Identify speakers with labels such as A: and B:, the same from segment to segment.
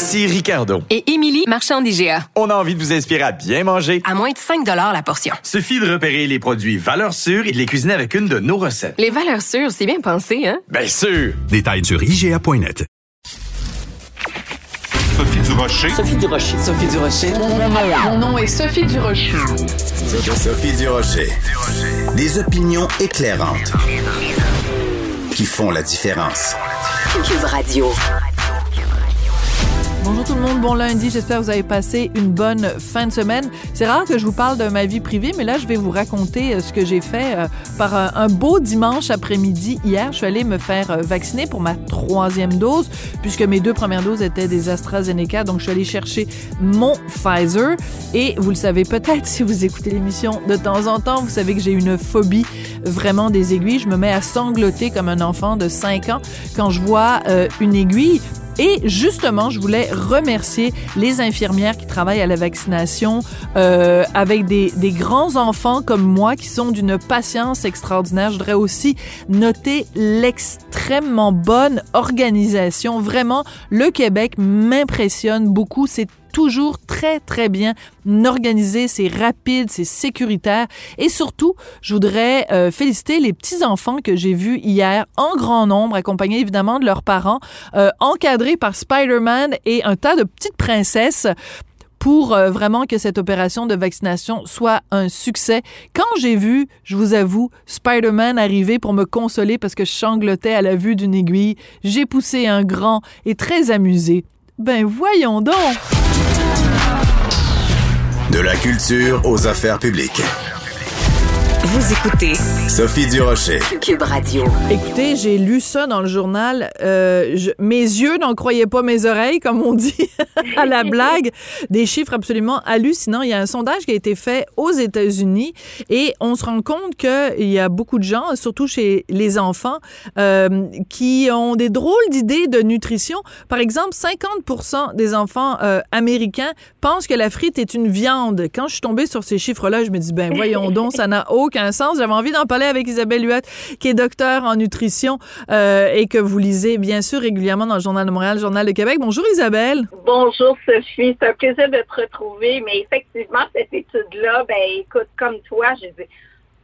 A: Ici Ricardo.
B: Et Émilie, marchand d'IGA.
A: On a envie de vous inspirer à bien manger.
B: À moins de 5 la portion.
A: Suffit de repérer les produits valeurs sûres et de les cuisiner avec une de nos recettes.
B: Les valeurs sûres, c'est bien pensé, hein?
A: Bien sûr!
C: Détails sur IGA.net.
D: Sophie Durocher.
E: Sophie Durocher. Sophie Durocher.
F: Mon nom est Sophie Durocher.
G: Sophie Durocher. Des opinions éclairantes qui font la différence.
H: Cube Radio.
I: Bonjour tout le monde, bon lundi, j'espère que vous avez passé une bonne fin de semaine. C'est rare que je vous parle de ma vie privée, mais là je vais vous raconter euh, ce que j'ai fait euh, par un, beau dimanche après-midi hier. Je suis allée me faire euh, vacciner pour ma troisième dose, puisque mes deux premières doses étaient des AstraZeneca, donc je suis allée chercher mon Pfizer. Et vous le savez peut-être si vous écoutez l'émission de temps en temps, vous savez que j'ai une phobie vraiment des aiguilles. Je me mets à sangloter comme un enfant de 5 ans quand je vois une aiguille. Et justement, je voulais remercier les infirmières qui travaillent à la vaccination euh, avec des, grands enfants comme moi qui sont d'une patience extraordinaire. Je voudrais aussi noter l'extrêmement bonne organisation. Vraiment, le Québec m'impressionne beaucoup. Toujours très, très bien organisé, c'est rapide, c'est sécuritaire. Et surtout, je voudrais euh, féliciter les petits-enfants que j'ai vus hier en grand nombre, accompagnés évidemment de leurs parents, euh, encadrés par Spider-Man et un tas de petites princesses pour euh, vraiment que cette opération de vaccination soit un succès. Quand j'ai vu, je vous avoue, Spider-Man arriver pour me consoler parce que je sanglotais à la vue d'une aiguille, j'ai poussé un grand et très amusé. Ben voyons donc!
G: De la culture aux affaires publiques.
H: Vous écoutez
G: Sophie Durocher.
H: Cube Radio.
I: Écoutez, j'ai lu ça dans le journal. Euh, mes yeux n'en croyaient pas mes oreilles, comme on dit à la blague. Des chiffres absolument hallucinants. Il y a un sondage qui a été fait aux États-Unis et on se rend compte qu'il y a beaucoup de gens, surtout chez les enfants, euh, qui ont des drôles d'idées de nutrition. Par exemple, 50 des enfants euh, américains pensent que la frite est une viande. Quand je suis tombée sur ces chiffres-là, je me dis, ben voyons donc, ça n'a aucun sens. J'avais envie d'en parler avec Isabelle Huot, qui est docteur en nutrition euh, et que vous lisez bien sûr régulièrement dans le Journal de Montréal, le Journal de Québec. Bonjour Isabelle.
J: Bonjour Sophie, c'est un plaisir de te retrouver. Mais effectivement, cette étude-là, ben écoute, comme toi, j'ai dit,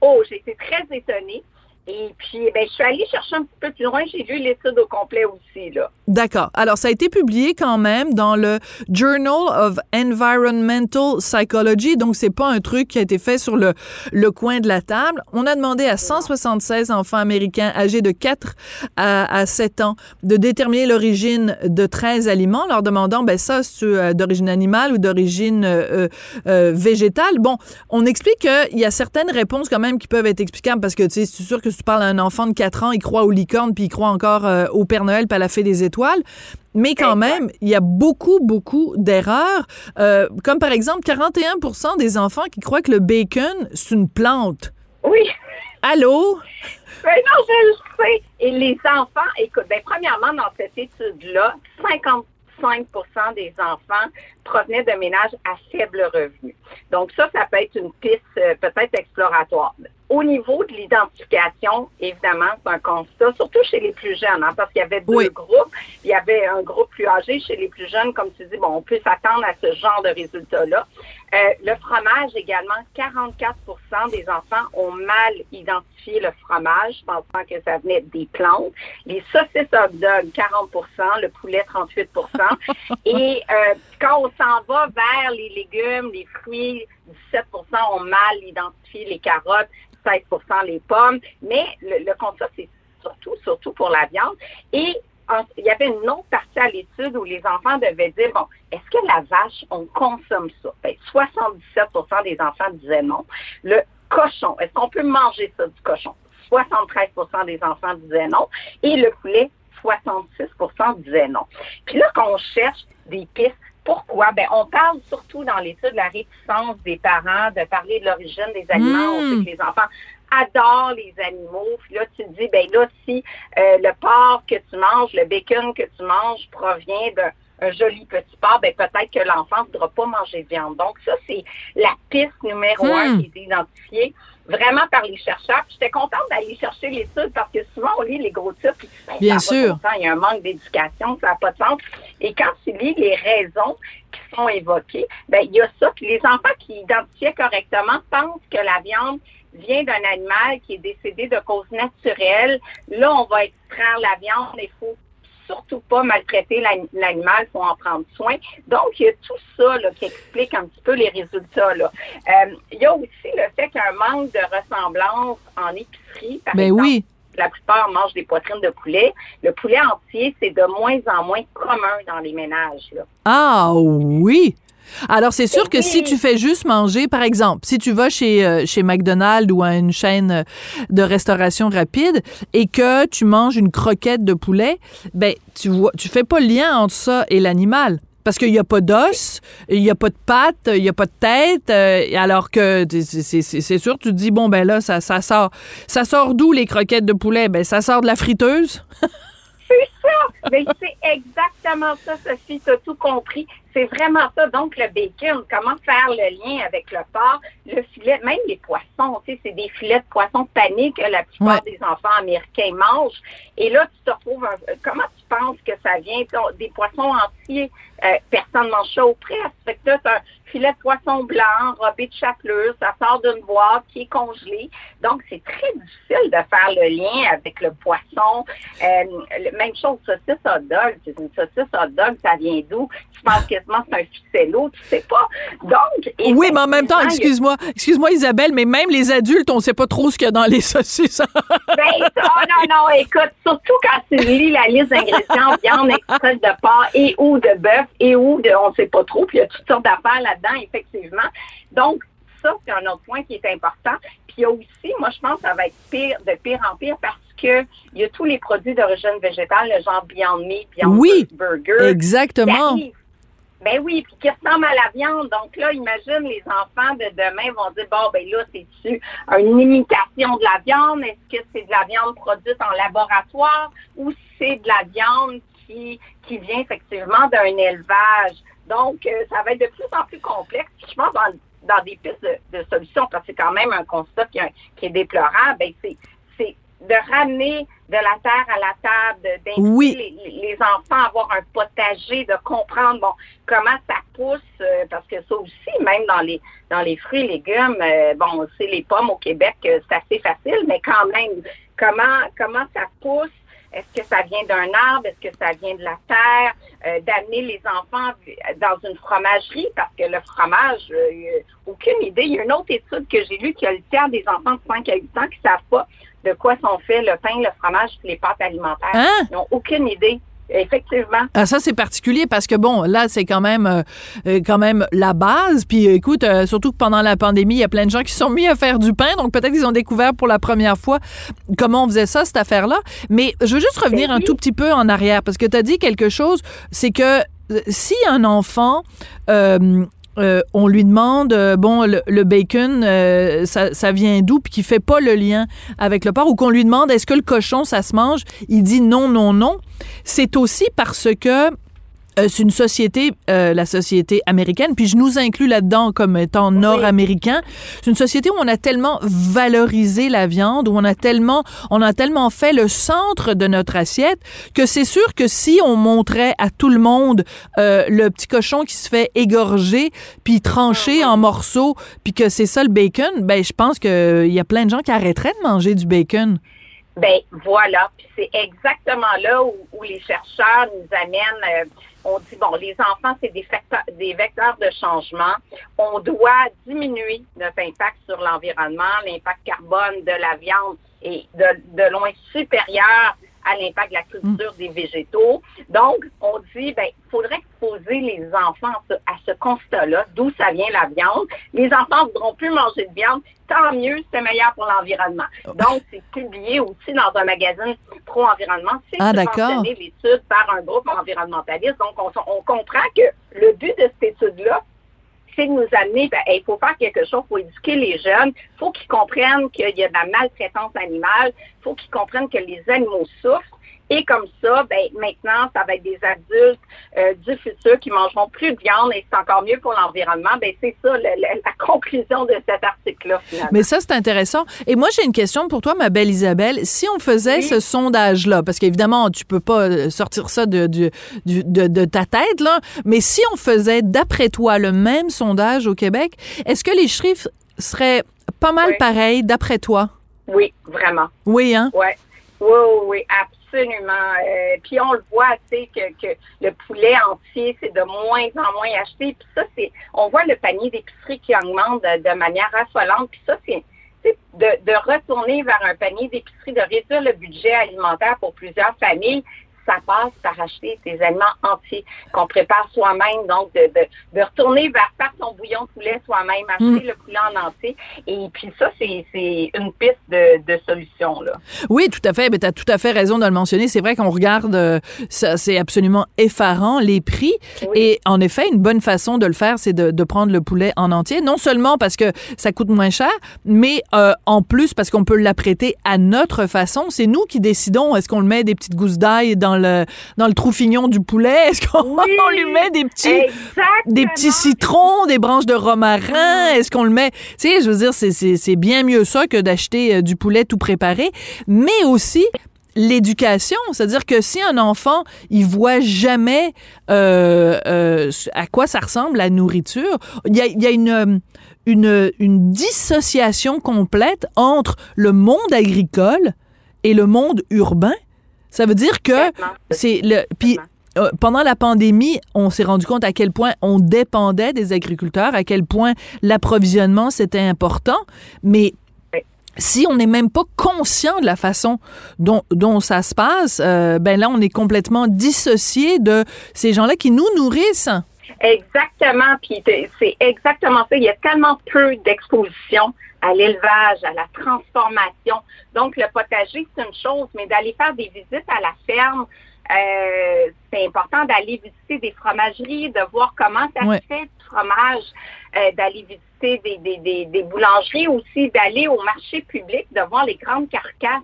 J: oh, j'ai été très étonnée. Et puis, ben, je suis allée chercher un petit peu plus loin. J'ai lu l'étude au complet aussi, là.
I: D'accord. Alors, ça a été publié quand même dans le Journal of Environmental Psychology. Donc, c'est pas un truc qui a été fait sur le, le coin de la table. On a demandé à 176 enfants américains âgés de 4 à, à 7 ans de déterminer l'origine de 13 aliments, leur demandant, ben, ça, c'est euh, d'origine animale ou d'origine euh, euh, végétale? Bon, on explique qu'il y a certaines réponses quand même qui peuvent être explicables parce que, tu sais, c'est sûr que tu parles à un enfant de 4 ans, il croit aux licornes, puis il croit encore euh, au Père Noël, puis à la fée des étoiles. Mais quand même, il y a beaucoup, beaucoup d'erreurs. Euh, comme par exemple, 41 des enfants qui croient que le bacon, c'est une plante.
J: Oui.
I: Allô?
J: Oui, non, je le sais. Et les enfants, écoute, ben, premièrement, dans cette étude-là, 55% des enfants provenaient de ménages à faible revenu. Donc ça, ça peut être une piste euh, peut-être exploratoire. Au niveau de l'identification, évidemment, c'est un constat, surtout chez les plus jeunes, hein, parce qu'il y avait deux groupes. Il y avait un groupe plus âgé chez les plus jeunes, comme tu dis, bon, on peut s'attendre à ce genre de résultats-là. Euh, le fromage également, 44% des enfants ont mal identifié le fromage, pensant que ça venait des plantes. Les saucisses hot dog, 40% le poulet, 38% Et euh, quand on s'en va vers les légumes, les fruits, 17% ont mal identifié les carottes, 16% les pommes. Mais le, le constat, c'est surtout, surtout pour la viande. Il y avait une autre partie à l'étude où les enfants devaient dire, bon, est-ce que la vache, on consomme ça? 77% ben, des enfants disaient non. Le cochon, est-ce qu'on peut manger ça du cochon? 73% des enfants disaient non. Et le poulet, 66% disaient non. Puis là, quand on cherche des pistes, pourquoi? Ben, on parle surtout dans l'étude de la réticence des parents de parler de l'origine des aliments. On sait que les enfants adorent les animaux. Puis là, tu te dis, ben là, si euh, le porc que tu manges, le bacon que tu manges provient d'un un joli petit porc, ben peut-être que l'enfant ne voudra pas manger de viande. Donc, ça, c'est la piste numéro un
I: Hmm.
J: qui est identifiée vraiment par les chercheurs. Puis J'étais contente d'aller chercher l'étude parce que souvent, on lit les gros titres. puis, ben,
I: Bien
J: ça a pas
I: sûr.
J: de sens, Il y a un manque d'éducation, ça n'a pas de sens. Et quand tu lis les raisons qui sont évoquées, ben, il y a ça. Puis les enfants qui identifiaient correctement pensent que la viande vient d'un animal qui est décédé de cause naturelle. Là, on va extraire la viande. Il faut surtout pas maltraiter l'ani- l'animal, il faut en prendre soin. Donc, il y a tout ça là, qui explique un petit peu les résultats. Là. Euh, il y a aussi le fait qu'il y a un manque de ressemblance en épicerie. Par
I: Ben
J: exemple,
I: oui.
J: la plupart mangent des poitrines de poulet. Le poulet entier, c'est de moins en moins commun dans les ménages. Là.
I: Ah oui. Alors, c'est sûr que si tu fais juste manger, par exemple, si tu vas chez, euh, chez McDonald's ou à une chaîne euh, de restauration rapide et que tu manges une croquette de poulet, ben, tu vois, tu fais pas le lien entre ça et l'animal. Parce qu'il n'y a pas d'os, il n'y a pas de pattes, il n'y a pas de tête, euh, alors que c'est sûr, tu te dis, bon, ben là, ça, ça sort. Ça sort d'où les croquettes de poulet? Ben, ça sort de la friteuse.
J: Mais c'est exactement ça, Sophie, tu as tout compris. C'est vraiment ça. Donc, le bacon, comment faire le lien avec le porc, le filet, même les poissons, tu sais, c'est des filets de poissons panés que la plupart
I: Ouais.
J: des enfants américains mangent. Et là, tu te retrouves, un- comment tu penses que ça vient? Des poissons entiers, euh, personne ne mange ça au presse. Fait que là, filet de poisson blanc, enrobé de chapelure, ça sort d'une boîte qui est congelée. Donc, c'est très difficile de faire le lien avec le poisson. Euh, même chose, saucisse hot dog. Une saucisse hot dog, ça vient d'où? Tu penses quasiment que c'est un ficello, tu sais pas. Donc,
I: Oui, mais en même temps, excuse-moi, excuse-moi Isabelle, mais même les adultes, on sait pas trop ce qu'il y a dans les saucisses.
J: Ben, oh non, non, écoute, surtout quand tu lis la liste d'ingrédients, viande extraite de porc et ou de bœuf et ou de, on sait pas trop, puis il y a toutes sortes d'affaires là-dedans, effectivement. Donc, ça, c'est un autre point qui est important. Puis il y a aussi, moi, je pense que ça va être pire, de pire en pire parce que il y a tous les produits d'origine végétale, le genre Beyond Meat, Beyond
I: Oui,
J: Burger.
I: Exactement.
J: Ben oui, puis qui ressemble à la viande. Donc là, imagine les enfants de demain vont dire bon ben là, c'est-tu une imitation de la viande? Est-ce que c'est de la viande produite en laboratoire? Ou c'est de la viande qui, qui vient effectivement d'un élevage? Donc, euh, ça va être de plus en plus complexe. Je pense dans, dans des pistes de, de solutions, parce que c'est quand même un constat qui, qui est déplorable, ben c'est c'est de ramener de la terre à la table, d'inviter
I: Oui.
J: les, les enfants à avoir un potager, de comprendre bon comment ça pousse, euh, parce que ça aussi, même dans les dans les fruits et légumes, euh, bon, c'est les pommes au Québec, euh, c'est assez facile, mais quand même, comment comment ça pousse, est-ce que ça vient d'un arbre, est-ce que ça vient de la terre, euh, d'amener les enfants dans une fromagerie, parce que le fromage, euh, aucune idée. Il y a une autre étude que j'ai lue qui a le tiers des enfants de 5 à 8 ans qui savent pas de quoi sont faits le pain, le fromage et les pâtes alimentaires.
I: Hein?
J: Ils n'ont aucune idée. Effectivement.
I: Ah, ça c'est particulier parce que bon là c'est quand même euh, euh, quand même la base. Puis euh, écoute euh, surtout que pendant la pandémie il y a plein de gens qui se sont mis à faire du pain. Donc peut-être qu'ils ont découvert pour la première fois comment on faisait ça cette affaire là mais je veux juste revenir
J: Ben
I: un tout petit peu en arrière parce que tu as dit quelque chose. C'est que si un enfant euh, euh, on lui demande euh, bon le, le bacon euh, ça, ça vient d'où puis qu'il fait pas le lien avec le porc ou qu'on lui demande est-ce que le cochon ça se mange? Il dit non non non. C'est aussi parce que euh, c'est une société, euh, la société américaine, puis je nous inclus là-dedans comme étant nord-américain. C'est une société où on a tellement valorisé la viande, où on a tellement, on a tellement fait le centre de notre assiette que c'est sûr que si on montrait à tout le monde euh, le petit cochon qui se fait égorger puis trancher en morceaux, puis que c'est ça le bacon, ben je pense que il y a plein de gens qui arrêteraient de manger du bacon.
J: Ben voilà, puis c'est exactement là où, où les chercheurs nous amènent. euh, on dit bon, les enfants c'est des, vecteurs de changement. On doit diminuer notre impact sur l'environnement, l'impact carbone de la viande est de loin supérieur à l'impact de la culture des végétaux. Donc, on dit, ben, il faudrait poser les enfants à ce constat-là, d'où ça vient la viande. Les enfants ne voudront plus manger de viande, tant mieux, c'est meilleur pour l'environnement. Donc, c'est publié aussi dans un magazine pro-environnement. C'est
I: Ah,
J: l'étude par un groupe environnementaliste. Donc, on, on comprend que le but de cette étude-là, de nous amener, ben, il faut faire quelque chose, faut éduquer les jeunes, il faut qu'ils comprennent qu'il y a de la maltraitance animale, il faut qu'ils comprennent que les animaux souffrent. Et comme ça, ben, maintenant, ça va être des adultes euh, du futur qui mangeront plus de viande et c'est encore mieux pour l'environnement. Ben, c'est ça le- le- la conclusion de cet article-là.
I: Mais ça, c'est intéressant. Et moi, j'ai une question pour toi, ma belle Isabelle. Si on faisait
J: Oui.
I: ce sondage-là, parce qu'évidemment, tu peux pas euh, sortir ça de, ta tête, là, mais si on faisait, d'après toi, le même sondage au Québec, est-ce que les chiffres seraient pas mal
J: Oui.
I: pareils, d'après toi?
J: Oui, vraiment.
I: Oui, hein?
J: Oui, oui, oui, absolument. Euh, puis on le voit, tu sais, que, le poulet entier, c'est de moins en moins acheté. Puis ça, c'est, on voit le panier d'épicerie qui augmente de, manière affolante. Puis ça, c'est c'est de, de retourner vers un panier d'épicerie, de réduire le budget alimentaire pour plusieurs familles. Ça passe par acheter des aliments entiers qu'on prépare soi-même. Donc, de, de, de retourner vers faire son bouillon de poulet soi-même, acheter le poulet en entier. Et puis ça, c'est une piste de, de solution, là.
I: Oui, tout à fait. Mais tu as tout à fait raison de le mentionner. C'est vrai qu'on regarde, euh, ça, c'est absolument effarant, les prix.
J: Oui.
I: Et en effet, une bonne façon de le faire, c'est de, de prendre le poulet en entier. Non seulement parce que ça coûte moins cher, mais euh, en plus parce qu'on peut l'apprêter à notre façon. C'est nous qui décidons. Est-ce qu'on le met des petites gousses d'ail dans le, dans le trou fignon du poulet? Est-ce qu'on
J: Oui.
I: lui met des petits
J: Exactement.
I: des petits citrons, des branches de romarin? Est-ce qu'on le met? Tu sais, je veux dire, c'est- bien mieux ça que d'acheter euh, du poulet tout préparé, mais aussi l'éducation, c'est-à-dire que si un enfant il voit jamais euh, euh, à quoi ça ressemble la nourriture, il y a, il y a une une, une dissociation complète entre le monde agricole et le monde urbain. Ça veut dire que c'est le puis euh, pendant la pandémie, on s'est rendu compte à quel point on dépendait des agriculteurs, à quel point l'approvisionnement c'était important, mais si on n'est même pas conscient de la façon dont, dont ça se passe, euh, ben là on est complètement dissocié de ces gens-là qui nous nourrissent.
J: Exactement. Puis c'est exactement ça. Il y a tellement peu d'exposition à l'élevage, à la transformation. Donc, le potager, c'est une chose, mais d'aller faire des visites à la ferme, euh, c'est important d'aller visiter des fromageries, de voir comment ça
I: Ouais.
J: se fait du fromage, euh, d'aller visiter des, des, des, des boulangeries aussi, d'aller au marché public, de voir les grandes carcasses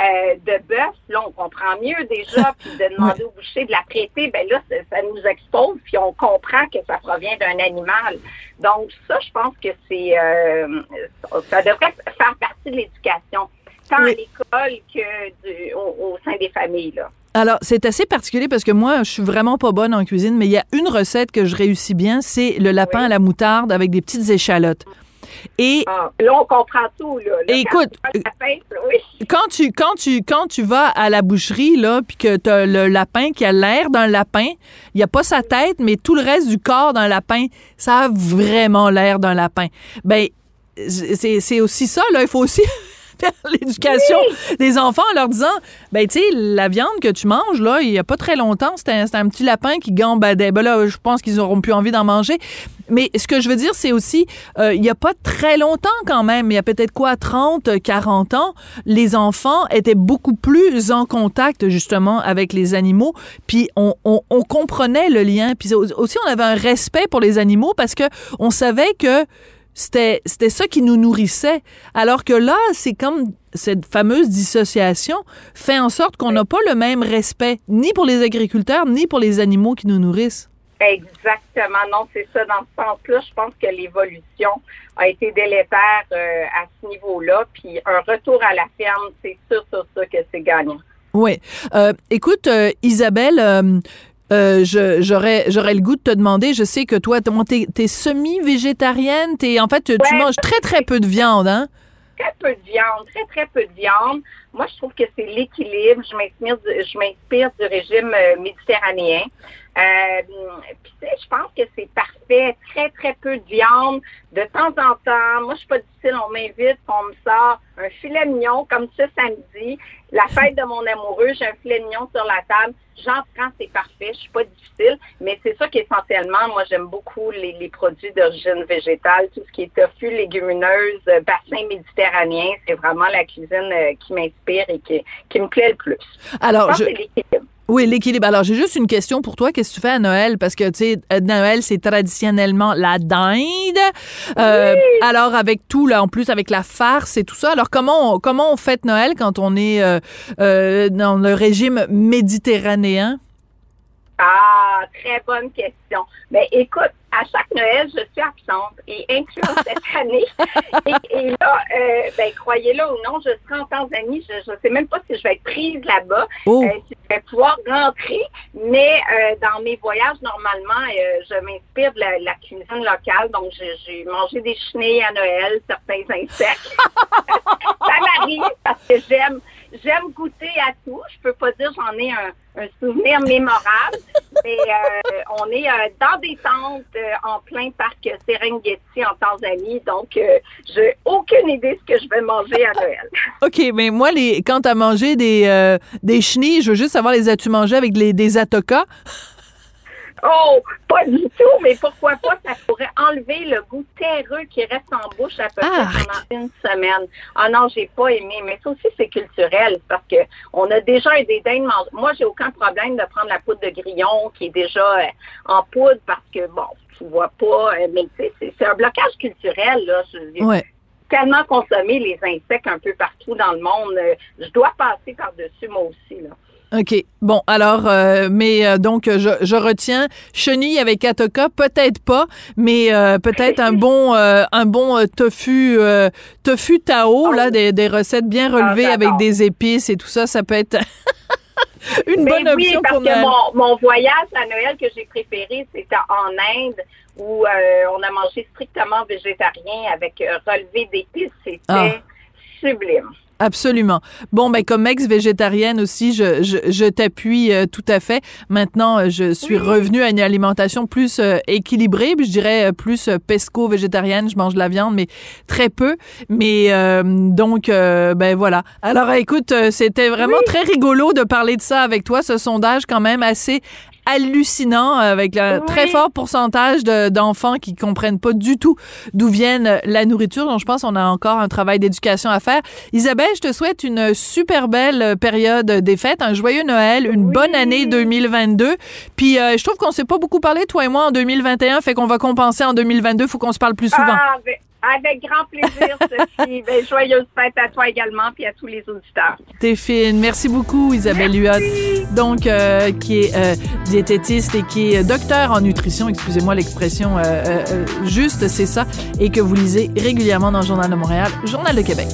J: euh, de bœuf, là, on comprend mieux déjà, puis de demander au boucher de la prêter, ben là, ça, ça nous expose, puis on comprend que ça provient d'un animal. Donc, ça, je pense que c'est euh, ça devrait faire partie de l'éducation, tant
I: Oui.
J: à l'école que du, au, au sein des familles. Là.
I: Alors, c'est assez particulier parce que moi, je suis vraiment pas bonne en cuisine, mais il y a une recette que je réussis bien, c'est le lapin
J: Oui.
I: à la moutarde avec des petites échalotes. Et
J: Ah, là, on comprend tout. Là, Là,
I: Écoute,
J: quand tu oui.
I: quand tu quand tu quand tu vas à la boucherie là puis que tu as le lapin qui a l'air d'un lapin, il y a pas sa tête mais tout le reste du corps d'un lapin, ça a vraiment l'air d'un lapin. Ben c'est c'est aussi ça là, il faut aussi faire l'éducation des enfants en leur disant ben tu sais la viande que tu manges là, il y a pas très longtemps, c'était un, petit lapin qui gambadait. Ben là, je pense qu'ils auront plus envie d'en manger. Mais ce que je veux dire, c'est aussi, euh, il y a pas très longtemps quand même, il y a peut-être quoi, 30, 40 ans, les enfants étaient beaucoup plus en contact justement avec les animaux, puis on, on, on comprenait le lien, puis aussi on avait un respect pour les animaux parce que on savait que c'était c'était ça qui nous nourrissait. Alors que là, c'est comme cette fameuse dissociation fait en sorte qu'on n'a pas le même respect ni pour les agriculteurs ni pour les animaux qui nous nourrissent.
J: Exactement. Non, c'est ça. Dans ce sens-là, je pense que l'évolution a été délétère euh, à ce niveau-là. Puis un retour à la ferme, c'est sûr, sur ça que c'est gagnant.
I: Oui. Euh, écoute, euh, Isabelle, euh, je- j'aurais j'aurais le goût de te demander, je sais que toi, t'es es semi-végétarienne, t'es en fait, tu manges très, très peu de viande, hein?
J: Très peu de viande, très, très peu de viande. Moi, je trouve que c'est l'équilibre. Je m'inspire du, je m'inspire du régime euh, méditerranéen. Euh, puis tu sais, je pense que c'est parfait. Très, très peu de viande. De temps en temps, moi, je suis pas difficile, on m'invite, on me sort un filet mignon, comme ça samedi. La fête de mon amoureux, j'ai un filet mignon sur la table. J'en prends, c'est parfait. Je suis pas difficile. Mais c'est ça qu'essentiellement, moi, j'aime beaucoup les, les produits d'origine végétale, tout ce qui est tofu, légumineuse, euh, bassin méditerranéen. C'est vraiment la cuisine euh, qui m'inspire et qui, qui me plaît le plus.
I: Alors,
J: je
I: je-. Oui, l'équilibre. Alors, j'ai juste une question pour toi. Qu'est-ce que tu fais à Noël? Parce que, tu sais, euh, Noël, c'est traditionnellement la dinde. Euh, Alors, avec tout, là, en plus, avec la farce et tout ça. Alors, comment on, comment on fête Noël quand on est euh, euh, dans le régime méditerranéen?
J: Ah, très bonne question. Mais écoute, à chaque Noël, je suis absente et incluant cette année. Et, et là, euh, ben, croyez-le ou non, je serai en Tanzanie. Je ne sais même pas si je vais être prise là-bas,
I: Oh.
J: euh, si je vais pouvoir rentrer. Mais euh, dans mes voyages, normalement, je m'inspire de la, la cuisine locale. Donc, j'ai- j'ai mangé des chenilles à Noël, certains insectes. Ça m'arrive parce que j'aime j'aime goûter à tout. Je peux pas dire j'en ai un, un souvenir mémorable, mais euh, on est euh, dans des tentes euh, en plein parc Serengeti en Tanzanie, donc euh, j'ai aucune idée ce que je vais manger à Noël.
I: OK, mais moi, les, quand as mangé des, euh, des chenilles, je veux juste savoir, les as-tu mangées avec des atocas?
J: Oh, pas du tout, mais pourquoi pas, ça pourrait enlever le goût terreux qui reste en bouche à peu près pendant une semaine. Ah non, j'ai pas aimé, mais ça aussi c'est culturel parce que on a déjà un dédain de manger. Moi, j'ai aucun problème de prendre la poudre de grillon qui est déjà euh, en poudre parce que bon, tu vois pas, euh, mais tu sais, c'est- un blocage culturel là. Je
I: Ouais.
J: tellement consommer les insectes un peu partout dans le monde, euh, je dois passer par-dessus moi aussi là.
I: OK. Bon, alors, euh, mais euh, donc, je, je retiens chenille avec atoka, peut-être pas, mais euh, peut-être un bon euh, un bon euh, tofu euh, tofu tao, là, des, des recettes bien relevées
J: Ah,
I: avec
J: j'adore.
I: des épices et tout ça, ça peut être une bonne
J: oui,
I: option
J: parce
I: pour
J: que mon, mon voyage à Noël que j'ai préféré, c'était en Inde où euh, on a mangé strictement végétarien avec relevé d'épices. C'était
I: Ah.
J: sublime.
I: Absolument. Bon, ben comme ex-végétarienne aussi, je, je, je t'appuie euh, tout à fait. Maintenant, euh, je suis revenue à une alimentation plus euh, équilibrée, puis je dirais euh, plus euh, pesco-végétarienne. Je mange de la viande, mais très peu. Mais euh, donc, euh, ben voilà. Alors, écoute, c'était vraiment très rigolo de parler de ça avec toi, ce sondage quand même assez hallucinant avec un
J: Oui.
I: très fort pourcentage de- d'enfants qui comprennent pas du tout d'où viennent la nourriture. Donc, je pense qu'on a encore un travail d'éducation à faire. Isabelle, je te souhaite une super belle période des fêtes, un joyeux Noël, une
J: Oui.
I: bonne année 2022. Puis, euh, je trouve qu'on s'est pas beaucoup parlé, toi et moi, en 2021, fait qu'on va compenser en 2022. Faut qu'on se parle plus souvent.
J: Ah, avec, avec grand plaisir, Sophie. Ben, joyeuse fête à toi également puis à tous les auditeurs.
I: T'es fine. Merci beaucoup, Isabelle Huot. Donc, euh, qui est euh, diététiste et qui est docteur en nutrition, excusez-moi l'expression euh, euh, juste, c'est ça, et que vous lisez régulièrement dans le Journal de Montréal, Journal de Québec.